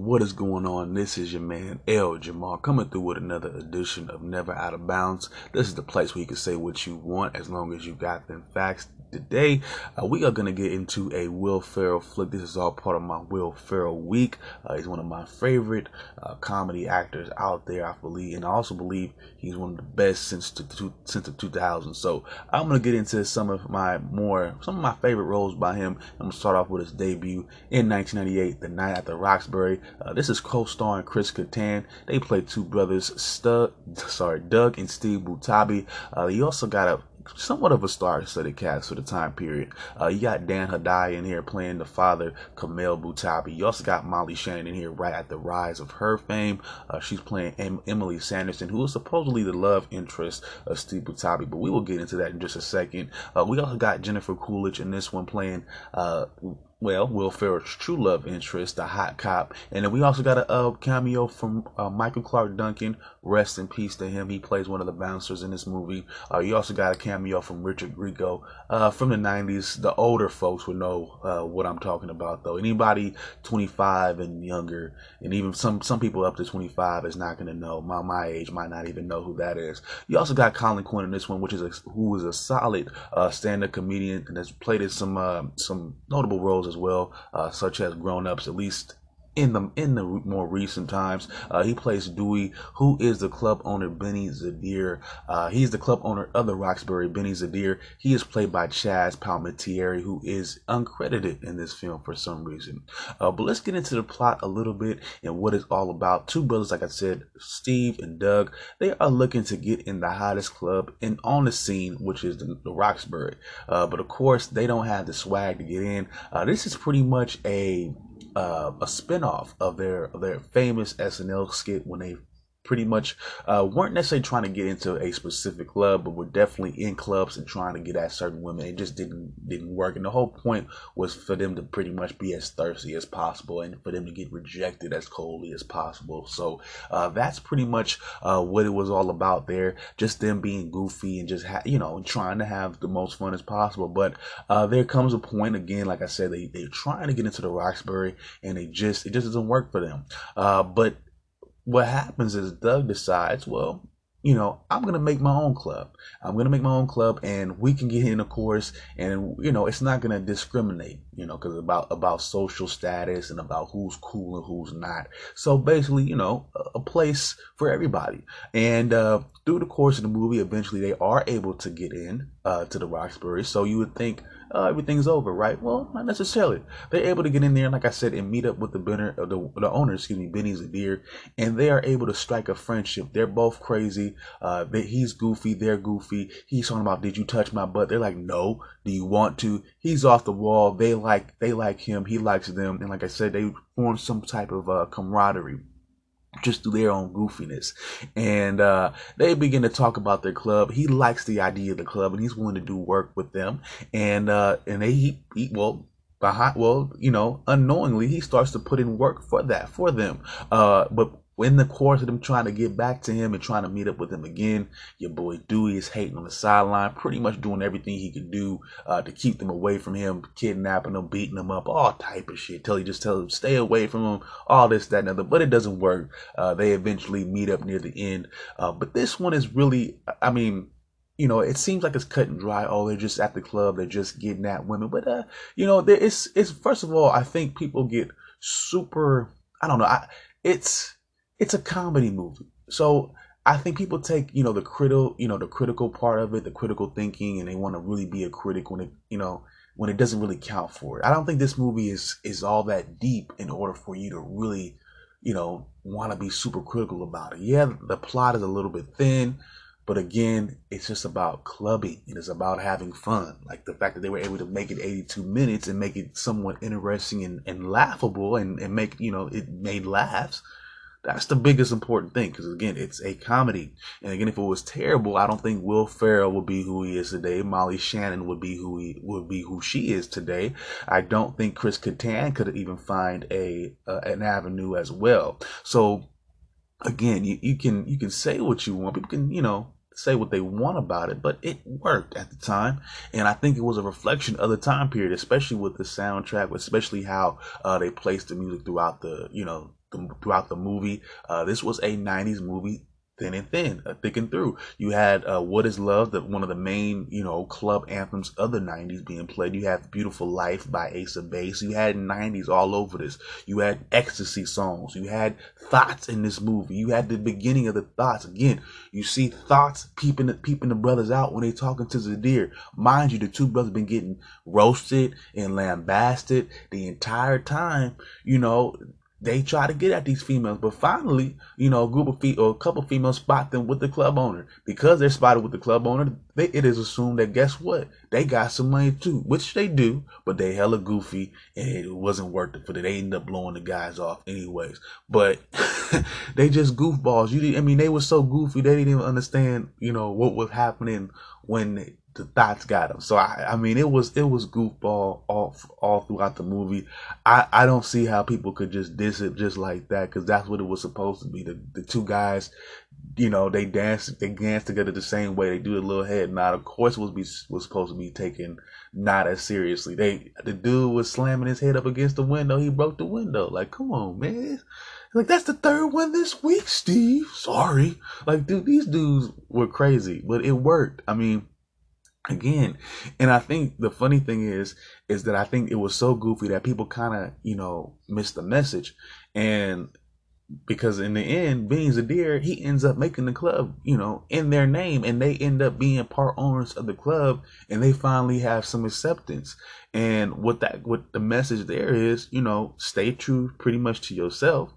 What is going on? This is your man L Jamal coming through with another edition of Never Out of Bounds. This is the place where you can say what you want as long as you got them facts. Today, uh, we are going to get into a Will Ferrell flick. This is all part of my Will Ferrell week. Uh, he's one of my favorite uh, comedy actors out there, I believe, and I also believe he's one of the best since the, since the 2000s. So I'm going to get into some of my more some of my favorite roles by him. I'm going to start off with his debut in 1998, The Night at the Roxbury. Uh, this is co-starring Chris Kattan. They play two brothers, Stug, sorry, Doug and Steve Butabi. Uh, you also got a somewhat of a star-studded cast for the time period. Uh, you got Dan Hedaya in here playing the father, Kamel Butabi. You also got Molly Shannon in here right at the rise of her fame. Uh, she's playing em- Emily Sanderson, who is supposedly the love interest of Steve Butabi, but we will get into that in just a second. Uh, we also got Jennifer Coolidge in this one playing uh, well, Will Ferrell's true love interest, the hot cop, and then we also got a, cameo from uh, Michael Clarke Duncan. Rest in peace to him. He plays one of the bouncers in this movie. Uh, you also got a cameo from Richard Grieco uh, from the '90s. The older folks would know uh, what I'm talking about, though. Anybody 25 and younger, and even some some people up to 25 is not going to know. My my age might not even know who that is. You also got Colin Quinn in this one, which is a, who is a solid uh, stand-up comedian and has played in some uh, some notable roles as well, uh, such as Grown Ups, at least in the in the more recent times. Uh, he plays Dewey, who is the club owner Benny Zadir. Uh, he's the club owner of the Roxbury, Benny Zadir. He is played by Chazz Palminteri, who is uncredited in this film for some reason. Uh, but let's get into the plot a little bit and what it's all about. Two brothers, like I said, Steve and Doug, they are looking to get in the hottest club and on the scene, which is the, the Roxbury. Uh, but of course, they don't have the swag to get in. Uh, this is pretty much a uh, a spinoff of their of their famous SNL skit when they pretty much uh, weren't necessarily trying to get into a specific club, but were definitely in clubs and trying to get at certain women. It just didn't didn't work, and the whole point was for them to pretty much be as thirsty as possible, and for them to get rejected as coldly as possible. So uh, that's pretty much uh, what it was all about there. Just them being goofy and just ha- you know trying to have the most fun as possible. But uh, there comes a point again, like I said, they they're trying to get into the Roxbury, and they just it just doesn't work for them. Uh, but what happens is Doug decides, well, you know, I'm gonna make my own club. I'm gonna make my own club, and we can get in, of course, and you know, it's not gonna discriminate, you know, because about about social status and about who's cool and who's not. So basically, you know, a, place for everybody. And uh, through the course of the movie, eventually they are able to get in uh, to the Roxbury. So you would think uh, everything's over, right? Well, not necessarily. They're able to get in there, like I said, and meet up with the Benner, uh, the, the owner, excuse me, Benny Zadir, and they are able to strike a friendship. They're both crazy. Uh, they, he's goofy, they're goofy. He's talking about, "Did you touch my butt?" They're like, "No." Do you want to? He's off the wall. They like, they like him. He likes them, and like I said, they form some type of uh, camaraderie just through their own goofiness. And uh, they begin to talk about their club. He likes the idea of the club and he's willing to do work with them. And uh, and they he, he well behind well you know unknowingly he starts to put in work for that for them. Uh, but in the course of them trying to get back to him and trying to meet up with him again, your boy Dewey is hating on the sideline, pretty much doing everything he could do uh, to keep them away from him, kidnapping them, beating them up, all type of shit. Till he just tells them stay away from him, all this, that, and other. But it doesn't work. Uh, they eventually meet up near the end. Uh, but this one is really, I mean, you know, it seems like it's cut and dry. Oh, they're just at the club, they're just getting at women. But uh, you know, there, it's it's first of all, I think people get super. I don't know. I, it's it's a comedy movie. So I think people take, you know, the critical, you know, the critical part of it, the critical thinking, and they want to really be a critic when it, you know, when it doesn't really count for it. I don't think this movie is is all that deep in order for you to really, you know, want to be super critical about it. Yeah, the plot is a little bit thin, but again, it's just about clubbing. It is about having fun. Like the fact that they were able to make it 82 minutes and make it somewhat interesting and, and laughable and, and make, you know, it made laughs that's the biggest important thing because again, it's a comedy. And again, if it was terrible, I don't think Will Ferrell would be who he is today. Molly Shannon would be who he would be who she is today. I don't think Chris Kattan could even find a uh, an avenue as well. So again, you, you can you can say what you want. People can you know say what they want about it, but it worked at the time, and I think it was a reflection of the time period, especially with the soundtrack, especially how uh, they placed the music throughout the you know throughout the movie. Uh, this was a '90s movie thin and thin, uh, thick and through. You had uh, "What Is Love," the, one of the main, you know, club anthems of the '90s being played. You had "Beautiful Life" by Ace of Base. You had '90s all over this. You had ecstasy songs. You had thoughts in this movie. You had the beginning of the thoughts. Again, you see thoughts peeping the peeping the brothers out when they talking to Zadir. Mind you, the two brothers been getting roasted and lambasted the entire time. You know, they try to get at these females, but finally, you know, a group of fe- or a couple females spot them with the club owner. Because they're spotted with the club owner, they, it is assumed that guess what? They got some money too, which they do, but they hella goofy and it wasn't worth it for them. They end up blowing the guys off anyways. But they just goofballs. You, I mean, they were so goofy they didn't even understand, you know, what was happening when the thoughts got him. So I, I mean, it was it was goofball all all throughout the movie. I I don't see how people could just diss it just like that because that's what it was supposed to be. The the two guys, you know, they dance they dance together the same way. They do a little head nod. Of course, was be was supposed to be taken not as seriously. They the dude was slamming his head up against the window. He broke the window. Like, come on, man. Like that's the third one this week, Steve. Sorry. Like, dude, these dudes were crazy, but it worked. I mean, again and i think the funny thing is is that i think it was so goofy that people kind of you know missed the message. And because in the end Benny Zadir he ends up making the club you know in their name and they end up being part owners of the club and they finally have some acceptance. And what that what the message there is you know stay true pretty much to yourself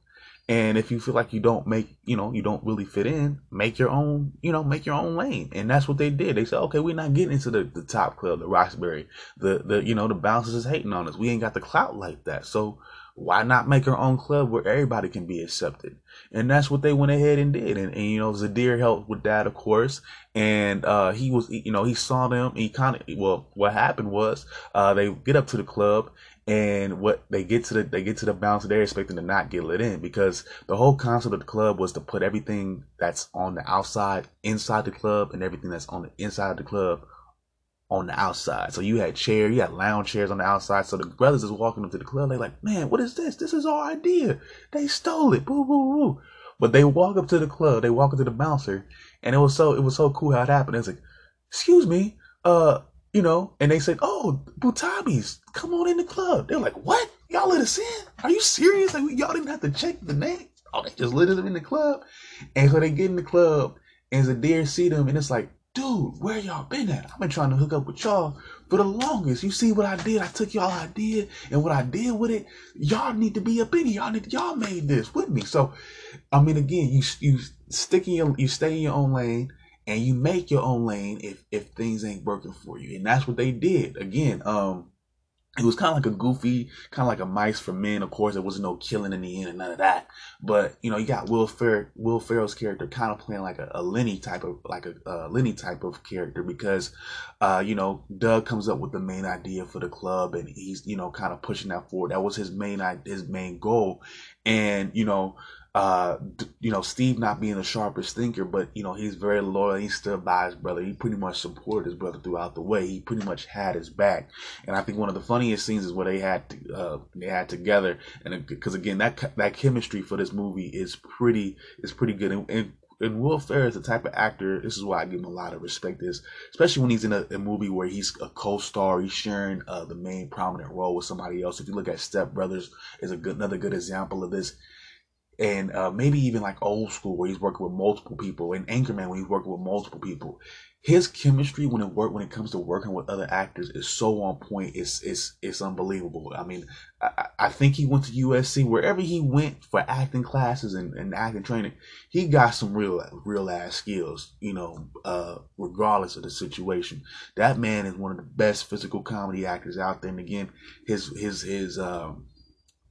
and if you feel like you don't make, you know, you don't really fit in, make your own, you know, make your own lane. And that's what they did. They said, okay, we're not getting into the, the top club, the Roxbury, the, the, you know, the bouncers is hating on us. We ain't got the clout like that. So why not make our own club where everybody can be accepted? And that's what they went ahead and did. And, and you know, Zadir helped with that, of course. And, uh, he was, you know, he saw them. He kind of, well, what happened was, uh, they get up to the club and what they get to the they get to the bouncer they're expecting to not get let in because the whole concept of the club was to put everything that's on the outside inside the club and everything that's on the inside of the club on the outside. So you had chair, you had lounge chairs on the outside. So the brothers is walking up to the club. They're like, man, what is this? This is our idea. They stole it. Boo, boo, boo. But they walk up to the club. They walk up to the bouncer, and it was so it was so cool how it happened. It's like, excuse me, uh, you know, and they said, "Oh, Butabis, come on in the club." They're like, "What? Y'all let us in? Are you serious? Like y'all didn't have to check the name? Oh, they just let us in the club." And so they get in the club, and Zadir see them, and it's like, "Dude, where y'all been at? I've been trying to hook up with y'all for the longest. You see what I did? I took y'all idea, and what I did with it, y'all need to be up in here. Y'all need, y'all made this with me. So, I mean, again, you you stick in your, you stay in your own lane." And you make your own lane if if things ain't working for you and that's what they did again um it was kind of like a goofy, kind of like a mice for men. Of course, there was no killing in the end and none of that. But you know, you got Will Fer- Will Ferrell's character kind of playing like a, a Lenny type of like a, a Lenny type of character because, uh, you know, Doug comes up with the main idea for the club and he's you know kind of pushing that forward. That was his main his main goal, and you know, uh, you know, Steve not being the sharpest thinker, but you know, he's very loyal. He stood by his brother. He pretty much supported his brother throughout the way. He pretty much had his back. And I think one of the funniest scenes is where they had to, uh, they had together, and because again, that that chemistry for this movie is pretty is pretty good. And, and and Will Ferrell is the type of actor. This is why I give him a lot of respect. Is especially when he's in a, a movie where he's a co-star, he's sharing uh, the main prominent role with somebody else. If you look at Step Brothers, is a good another good example of this and uh, maybe even like old school where he's working with multiple people and anchorman when he's working with multiple people. His chemistry when it work when it comes to working with other actors is so on point it's it's it's unbelievable. I mean i, I think he went to usc wherever he went for acting classes and, and acting training he got some real real ass skills you know uh, regardless of the situation. That man is one of the best physical comedy actors out there and again his his his um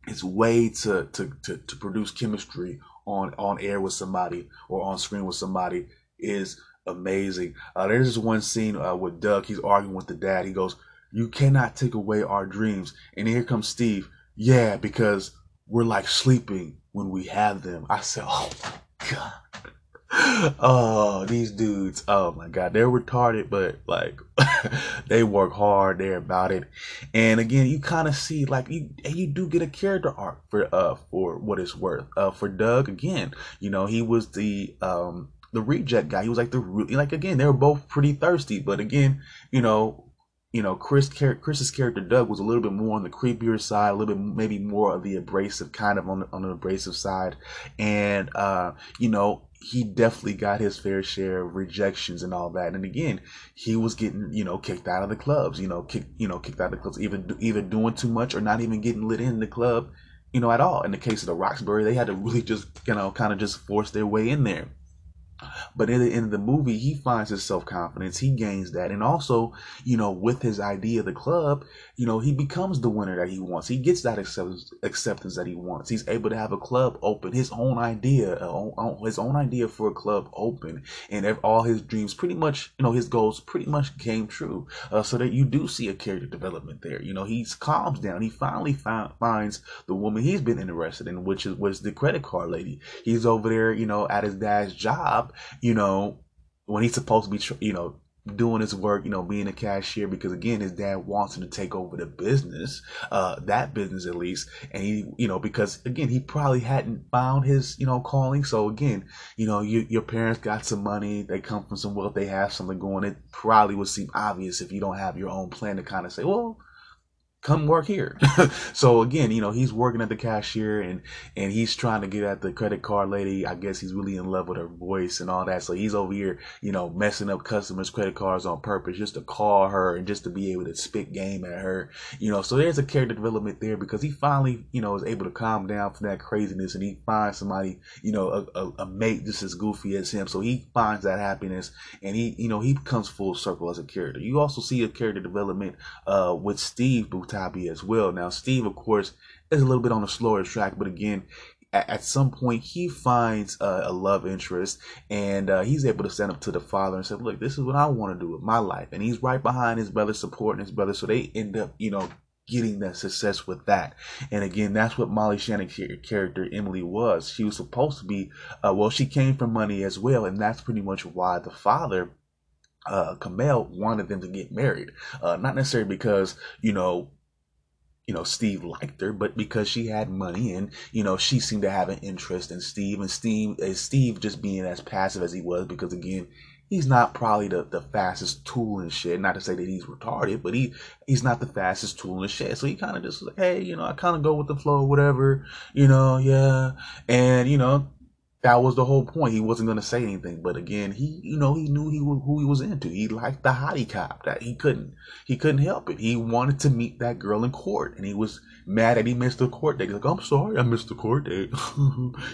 it's way to, to, to, to produce chemistry on, on air with somebody or on screen with somebody is amazing. Uh, there's this one scene uh, with Doug. He's arguing with the dad. He goes, "You cannot take away our dreams." And here comes Steve. Yeah, because we're like sleeping when we have them. I said, "Oh god." oh, these dudes. Oh my god, they're retarded, but like they work hard. They're about it. And again, you kind of see like you And you do get a character arc for uh for what it's worth. Uh for Doug again, you know, he was the um the reject guy. He was like the like again, they were both pretty thirsty, but again, you know, you know, Chris Chris's character Doug was a little bit more on the creepier side, a little bit maybe more of the abrasive kind of on the, on the abrasive side, and uh, you know, he definitely got his fair share of rejections and all that. And again, he was getting you know kicked out of the clubs, you know, kicked you know kicked out of the clubs, even either doing too much or not even getting lit in the club, you know, at all. In the case of the Roxbury, they had to really just you know kind of just force their way in there. But in the end of the movie, he finds his self confidence. He gains that. And also, you know, with his idea of the club, you know, he becomes the winner that he wants. He gets that acceptance, acceptance that he wants. He's able to have a club open, his own idea, uh, his own idea for a club open. And all his dreams pretty much, you know, his goals pretty much came true. Uh, so that you do see a character development there. You know, he calms down. He finally find, finds the woman he's been interested in, which is, was the credit card lady. He's over there, you know, at his dad's you know, when he's supposed to be, you know, doing his work, you know, being a cashier because again, his dad wants him to take over the business, uh, that business at least. And he, you know, because again, he probably hadn't found his, you know, calling. So again, you know, you, your parents got some money, they come from some wealth, they have something going. It probably would seem obvious if you don't have your own plan to kind of say, well, come work here. so again, you know, he's working at the cashier and and he's trying to get at the credit card lady. I guess he's really in love with her voice and all that. So he's over here, you know, messing up customers' credit cards on purpose just to call her and just to be able to spit game at her. You know, so there's a character development there because he finally, you know, is able to calm down from that craziness and he finds somebody, you know, a, a, a mate just as goofy as him. So he finds that happiness and he, you know, he becomes full circle as a character. You also see a character development uh with Steve As well. Now, Steve, of course, is a little bit on the slower track, but again, at, at some point he finds uh, a love interest and uh, he's able to stand up to the father and say, "Look, this is what I want to do with my life," and he's right behind his brother, supporting his brother, so they end up, you know, getting that success with that. And again, that's what Molly Shannon's character Emily was. She was supposed to be, uh, well, she came from money as well, and that's pretty much why the father uh, Kamel wanted them to get married. Uh, not necessarily because, you know, you know, Steve liked her, but because she had money and, you know, she seemed to have an interest in Steve and Steve, and Steve just being as passive as he was, because again, he's not probably the, the fastest tool in shit. Not to say that he's retarded, but he he's not the fastest tool in the shed. So he kind of just like, hey, you know, I kind of go with the flow, whatever, you know, yeah. And, you know, that was the whole point. He wasn't going to say anything, but again, he, you know, he knew he who he was into. He liked the hottie cop. That he couldn't, he couldn't help it. He wanted to meet that girl in court, and he was mad that he missed the court date. He's like, I'm sorry, I missed the court date.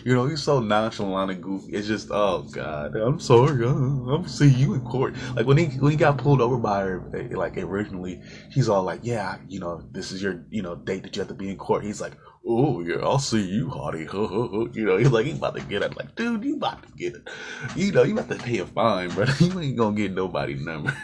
you know, he's so nonchalant and goofy. It's just, oh god, I'm sorry. I'm, I'm see you in court. Like when he when he got pulled over by her, like originally, he's all like, yeah, you know, this is your, you know, date that you have to be in court. He's like, oh yeah, I'll see you, hottie. you know, he's like, he's about to get it. Like, dude, you about to get it. You know, you about to pay a fine, bro. You ain't gonna get nobody's number.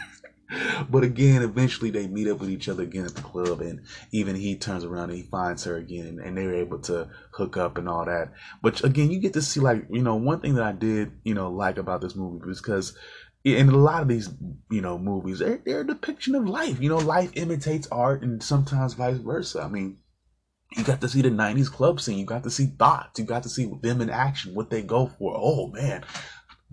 but again, eventually they meet up with each other again at the club, and even he turns around and he finds her again, and, and they're able to hook up and all that. But again, you get to see like you know one thing that I did you know like about this movie was because in a lot of these you know movies they're, they're a depiction of life you know life imitates art and sometimes vice versa i mean you got to see the 90s club scene. You got to see thoughts. You got to see them in action, what they go for. Oh man,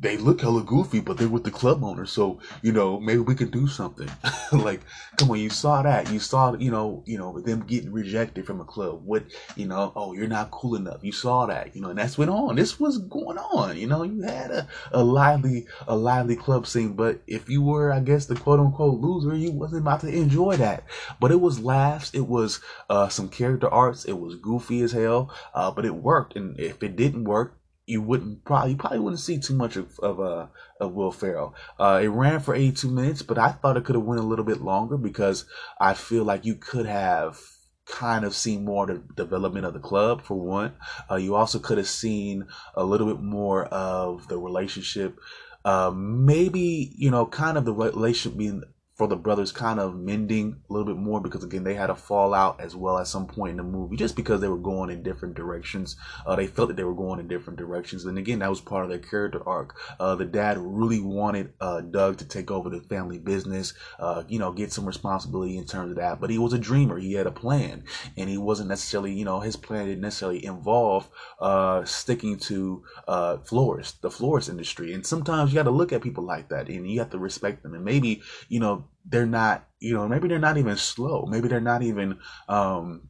they look hella goofy, but they're with the club owner. So, you know, maybe we could do something. like, come on, you saw that. You saw, you know, you know, them getting rejected from a club. What, you know, oh, you're not cool enough. You saw that, you know, and that's went on. This was going on. You know, you had a, a lively, a lively club scene. But if you were, I guess, the quote unquote loser, you wasn't about to enjoy that. But it was laughs. It was uh, some character arts. It was goofy as hell. Uh, but it worked. And if it didn't work, you wouldn't probably you probably wouldn't see too much of of, uh, of Will Ferrell. Uh, it ran for 82 minutes, but I thought it could have went a little bit longer because I feel like you could have kind of seen more the development of the club for one. Uh, you also could have seen a little bit more of the relationship. Uh, maybe you know, kind of the relationship being for the brothers kind of mending a little bit more because again they had a fallout as well at some point in the movie just because they were going in different directions. Uh, they felt that they were going in different directions. And again that was part of their character arc. Uh, the dad really wanted uh, doug to take over the family business uh, you know get some responsibility in terms of that. But he was a dreamer. He had a plan. And he wasn't necessarily you know his plan didn't necessarily involve uh, sticking to uh, florist the florist industry. And sometimes you got to look at people like that and you have to respect them. And maybe you know they're not you know maybe they're not even slow maybe they're not even um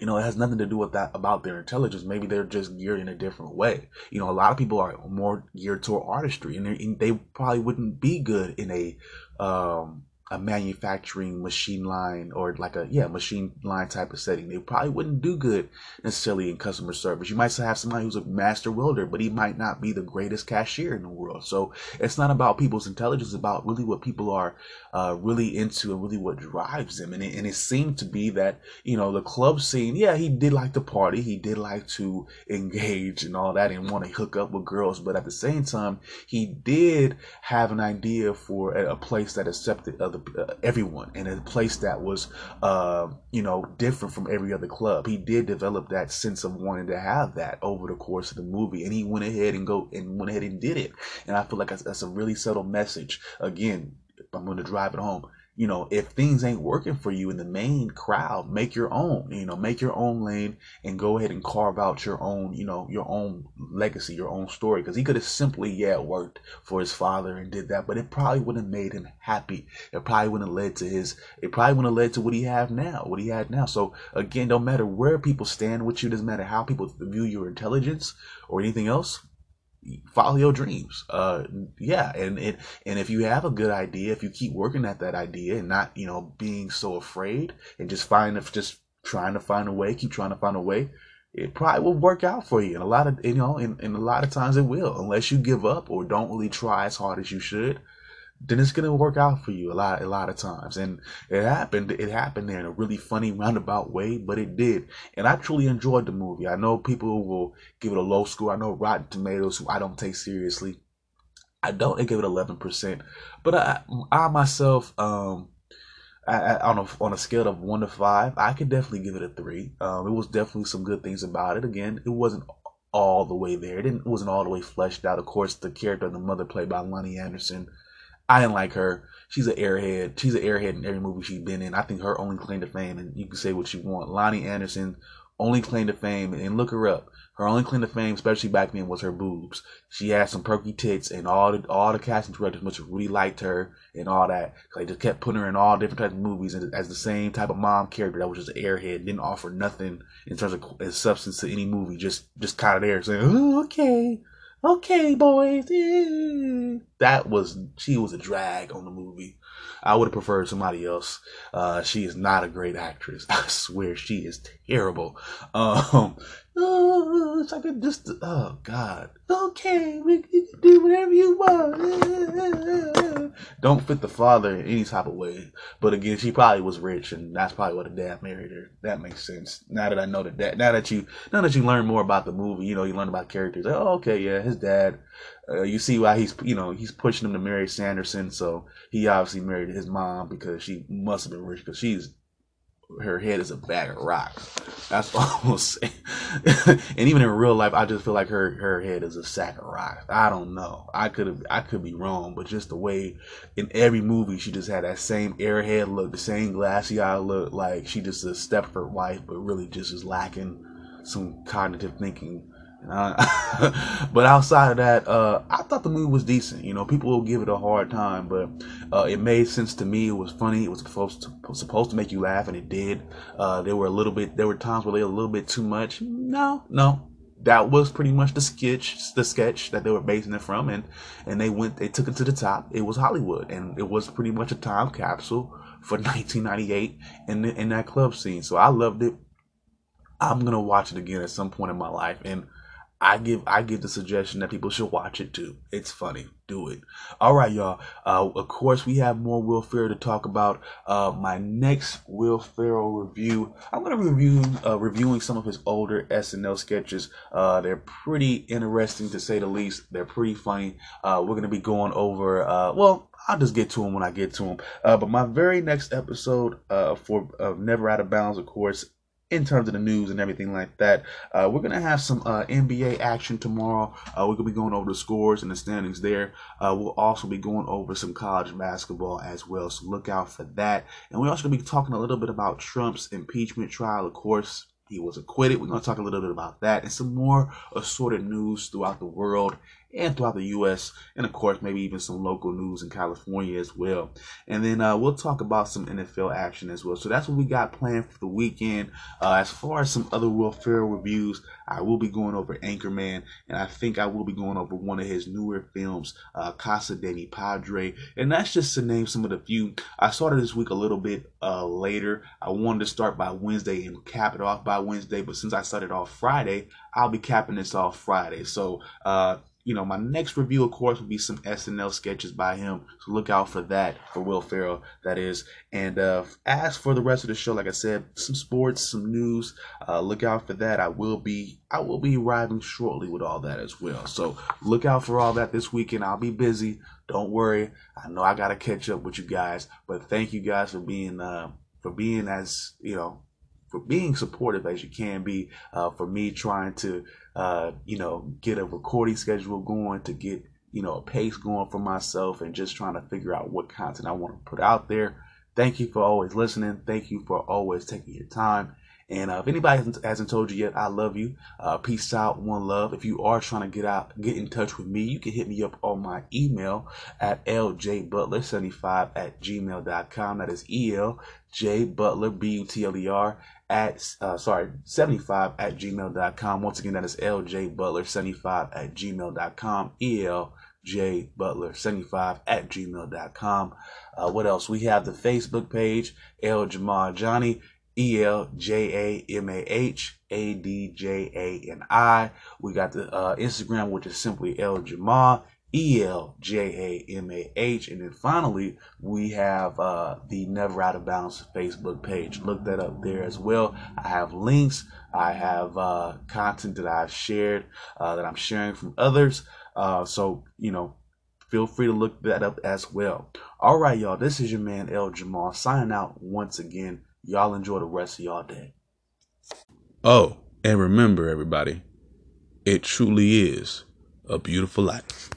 you know, it has nothing to do with that about their intelligence. Maybe they're just geared in a different way. You know, a lot of people are more geared toward artistry, and, and they probably wouldn't be good in a um, a manufacturing machine line or like a yeah machine line type of setting. They probably wouldn't do good necessarily in customer service. You might have somebody who's a master welder but he might not be the greatest cashier in the world. So it's not about people's intelligence it's about really what people are uh, really into and really what drives them. And it, and it seemed to be that you know the club scene yeah he did like to party he did like to engage and all that and want to hook up with girls but at the same time he did have an idea for a, a place that accepted other uh, everyone in a place that was uh, you know different from every other club. He did develop that sense of wanting to have that over the course of the movie, and he went ahead and go and went ahead and did it. And I feel like that's, that's a really subtle message. Again, I'm going to drive it home you know, if things ain't working for you in the main crowd, make your own, you know, make your own lane and go ahead and carve out your own, you know, your own legacy, your own story. Cause he could have simply, yeah, worked for his father and did that, but it probably wouldn't have made him happy. It probably wouldn't have led to his, it probably wouldn't have led to what he have now, what he had now. So again, don't matter where people stand with you, doesn't matter how people view your intelligence or anything else follow your dreams. Uh, yeah, and and and if you have a good idea, if you keep working at that idea and not you know being so afraid and just find if just trying to find a way, keep trying to find a way, it probably will work out for you. And a lot of you know, and, and a lot of times it will, unless you give up or don't really try as hard as you should then it's gonna work out for you a lot a lot of times. And it happened. It happened there in a really funny roundabout way, but it did. And I truly enjoyed the movie. I know people will give it a low score. I know Rotten Tomatoes, who I don't take seriously. I don't. They give it eleven percent, but I, I myself, um, I, I, on a on a scale of one to five, I could definitely give it a three. Um, it was definitely some good things about it. Again, it wasn't all the way there. It didn't it wasn't all the way fleshed out. Of course, the character of the mother, played by Loni Anderson, I didn't like her. She's an airhead. She's an airhead in every movie she's been in. I think her only claim to fame, and you can say what you want. Loni Anderson only claim to fame, and look her up. Her only claim to fame, especially back then, was her boobs. She had some perky tits, and all the all the casting directors must have really liked her and all that. They just kept putting her in all different types of movies as the same type of mom character that was just an airhead, didn't offer nothing in terms of substance to any movie. Just just kind of there saying, "Oh, okay, okay, boys. Yeah. That was she was a drag on the movie. I would have preferred somebody else. Uh, she is not a great actress. I swear she is terrible. Um, oh, it's like a just oh god. Okay, we can do whatever you want. Don't fit the father in any type of way. But again, she probably was rich, and that's probably what the dad married her. That makes sense. Now that I know that, that now that you now that you learn more about the movie, you know, you learn about characters. Like, oh, okay, yeah, his dad. Uh, you see why he's you know he's pushing him to marry Sanderson, so he obviously married his mom because she must have been rich because she's her head is a bag of rocks. That's all I'm saying. and even in real life, I just feel like her her head is a sack of rocks. I don't know. I could I could be wrong, but just the way in every movie she just had that same airhead look, the same glassy eye look, like she just a Stepford wife, but really just is lacking some cognitive thinking but outside of that, uh, I thought the movie was decent. You know, people will give it a hard time, but uh, it made sense to me. It was funny. It was supposed to supposed to make you laugh, and it did. Uh, there were a little bit. There were times where they were a little bit too much. No, no, that was pretty much the sketch, the sketch that they were basing it from, and and they went, they took it to the top. It was Hollywood, and it was pretty much a time capsule for 1998 in in that club scene. So I loved it. I'm gonna watch it again at some point in my life, and I give I give the suggestion that people should watch it too. It's funny. Do it. All right, y'all. Uh, of course, we have more Will Ferrell to talk about. Uh, my next Will Ferrell review. I'm gonna review uh, reviewing some of his older SNL sketches. Uh, they're pretty interesting to say the least. They're pretty funny. Uh, we're gonna be going over. Uh, well, I'll just get to them when I get to them. But my very next episode for uh, Never Out of Bounds, of course, in terms of the news and everything like that. Uh, we're gonna have some uh, NBA action tomorrow. Uh, we're gonna be going over the scores and the standings there. Uh, we'll also be going over some college basketball as well, so look out for that. And we're also gonna be talking a little bit about Trump's impeachment trial, of course. He was acquitted. We're going to talk a little bit about that and some more assorted news throughout the world and throughout the U.S. and of course maybe even some local news in California as well. And then uh, we'll talk about some NFL action as well. So that's what we got planned for the weekend. Uh, as far as some other Will Ferrell reviews, I will be going over Anchorman, and I think I will be going over one of his newer films, uh, Casa de mi Padre. And that's just to name some of the few. I started this week a little bit uh, later. I wanted to start by Wednesday and cap it off by Wednesday, but since I started off Friday, I'll be capping this off Friday. So uh, you know, my next review, of course, will be some SNL sketches by him. So look out for that for Will Ferrell, that is. And uh, as for the rest of the show, like I said, some sports, some news. Uh, look out for that. I will be, I will be arriving shortly with all that as well. So look out for all that this weekend. I'll be busy. Don't worry. I know I gotta catch up with you guys, but thank you guys for being, uh, for being as you know, for being supportive as you can be. Uh, for me trying to uh, you know, get a recording schedule going, to get, you know, a pace going for myself and just trying to figure out what content I want to put out there. Thank you for always listening. Thank you for always taking your time. And uh, if anybody hasn't, told you yet, I love you. Uh, peace out, one love. If you are trying to get out, get in touch with me, you can hit me up on my email at ljbutler75 at gmail.com. That is E L J Butler, B U T L E R, at, uh, sorry, 75 at gmail.com. Once again, that is ljbutler75 at gmail.com. E L J Butler 75 at gmail.com. Uh, what else? We have the Facebook page, El Jamal Johnny. E L J A M A H A D J A N I. We got the uh, Instagram, which is simply El Jamal. E L J A M A H. And then finally, we have uh, the Never Out of Bounds Facebook page. Look that up there as well. I have links, I have uh, content that I've shared, uh, that I'm sharing from others. Uh, so, you know, feel free to look that up as well. All right, y'all, this is your man El Jamal signing out once again. Y'all enjoy the rest of y'all day. Oh, and remember, everybody, it truly is a beautiful life.